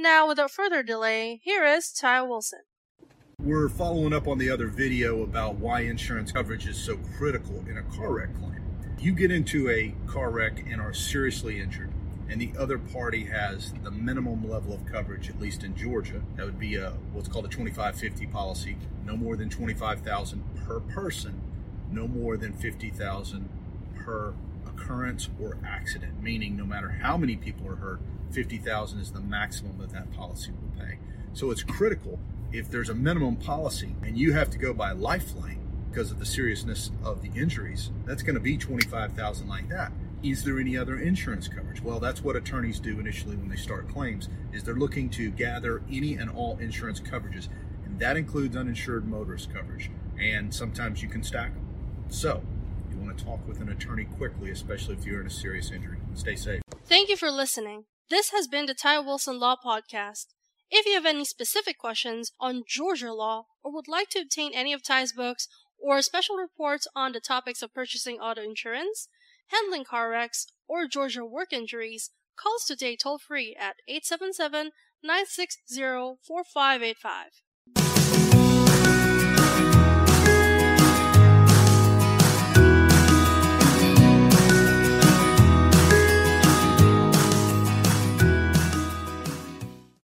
Now, without further delay, here is Ty Wilson. We're following up on the other video about why insurance coverage is so critical in a car wreck claim. You get into a car wreck and are seriously injured, and the other party has the minimum level of coverage, at least in Georgia. That would be a what's called a 2550 policy, no more than 25,000 per person, no more than 50,000 per occurrence or accident, meaning no matter how many people are hurt, 50,000 is the maximum that that policy will pay. So it's critical if there's a minimum policy and you have to go by lifeline because of the seriousness of the injuries, that's going to be 25,000 like that. Is there any other insurance coverage? Well, that's what attorneys do initially when they start claims is they're looking to gather any and all insurance coverages, and that includes uninsured motorist coverage. And sometimes you can stack them. So, want to talk with an attorney quickly, especially if you're in a serious injury. Stay safe. Thank you for listening. This has been the Ty Wilson Law Podcast. If you have any specific questions on Georgia law or would like to obtain any of Ty's books or special reports on the topics of purchasing auto insurance, handling car wrecks, or Georgia work injuries, call us today toll free at 877 960 4585.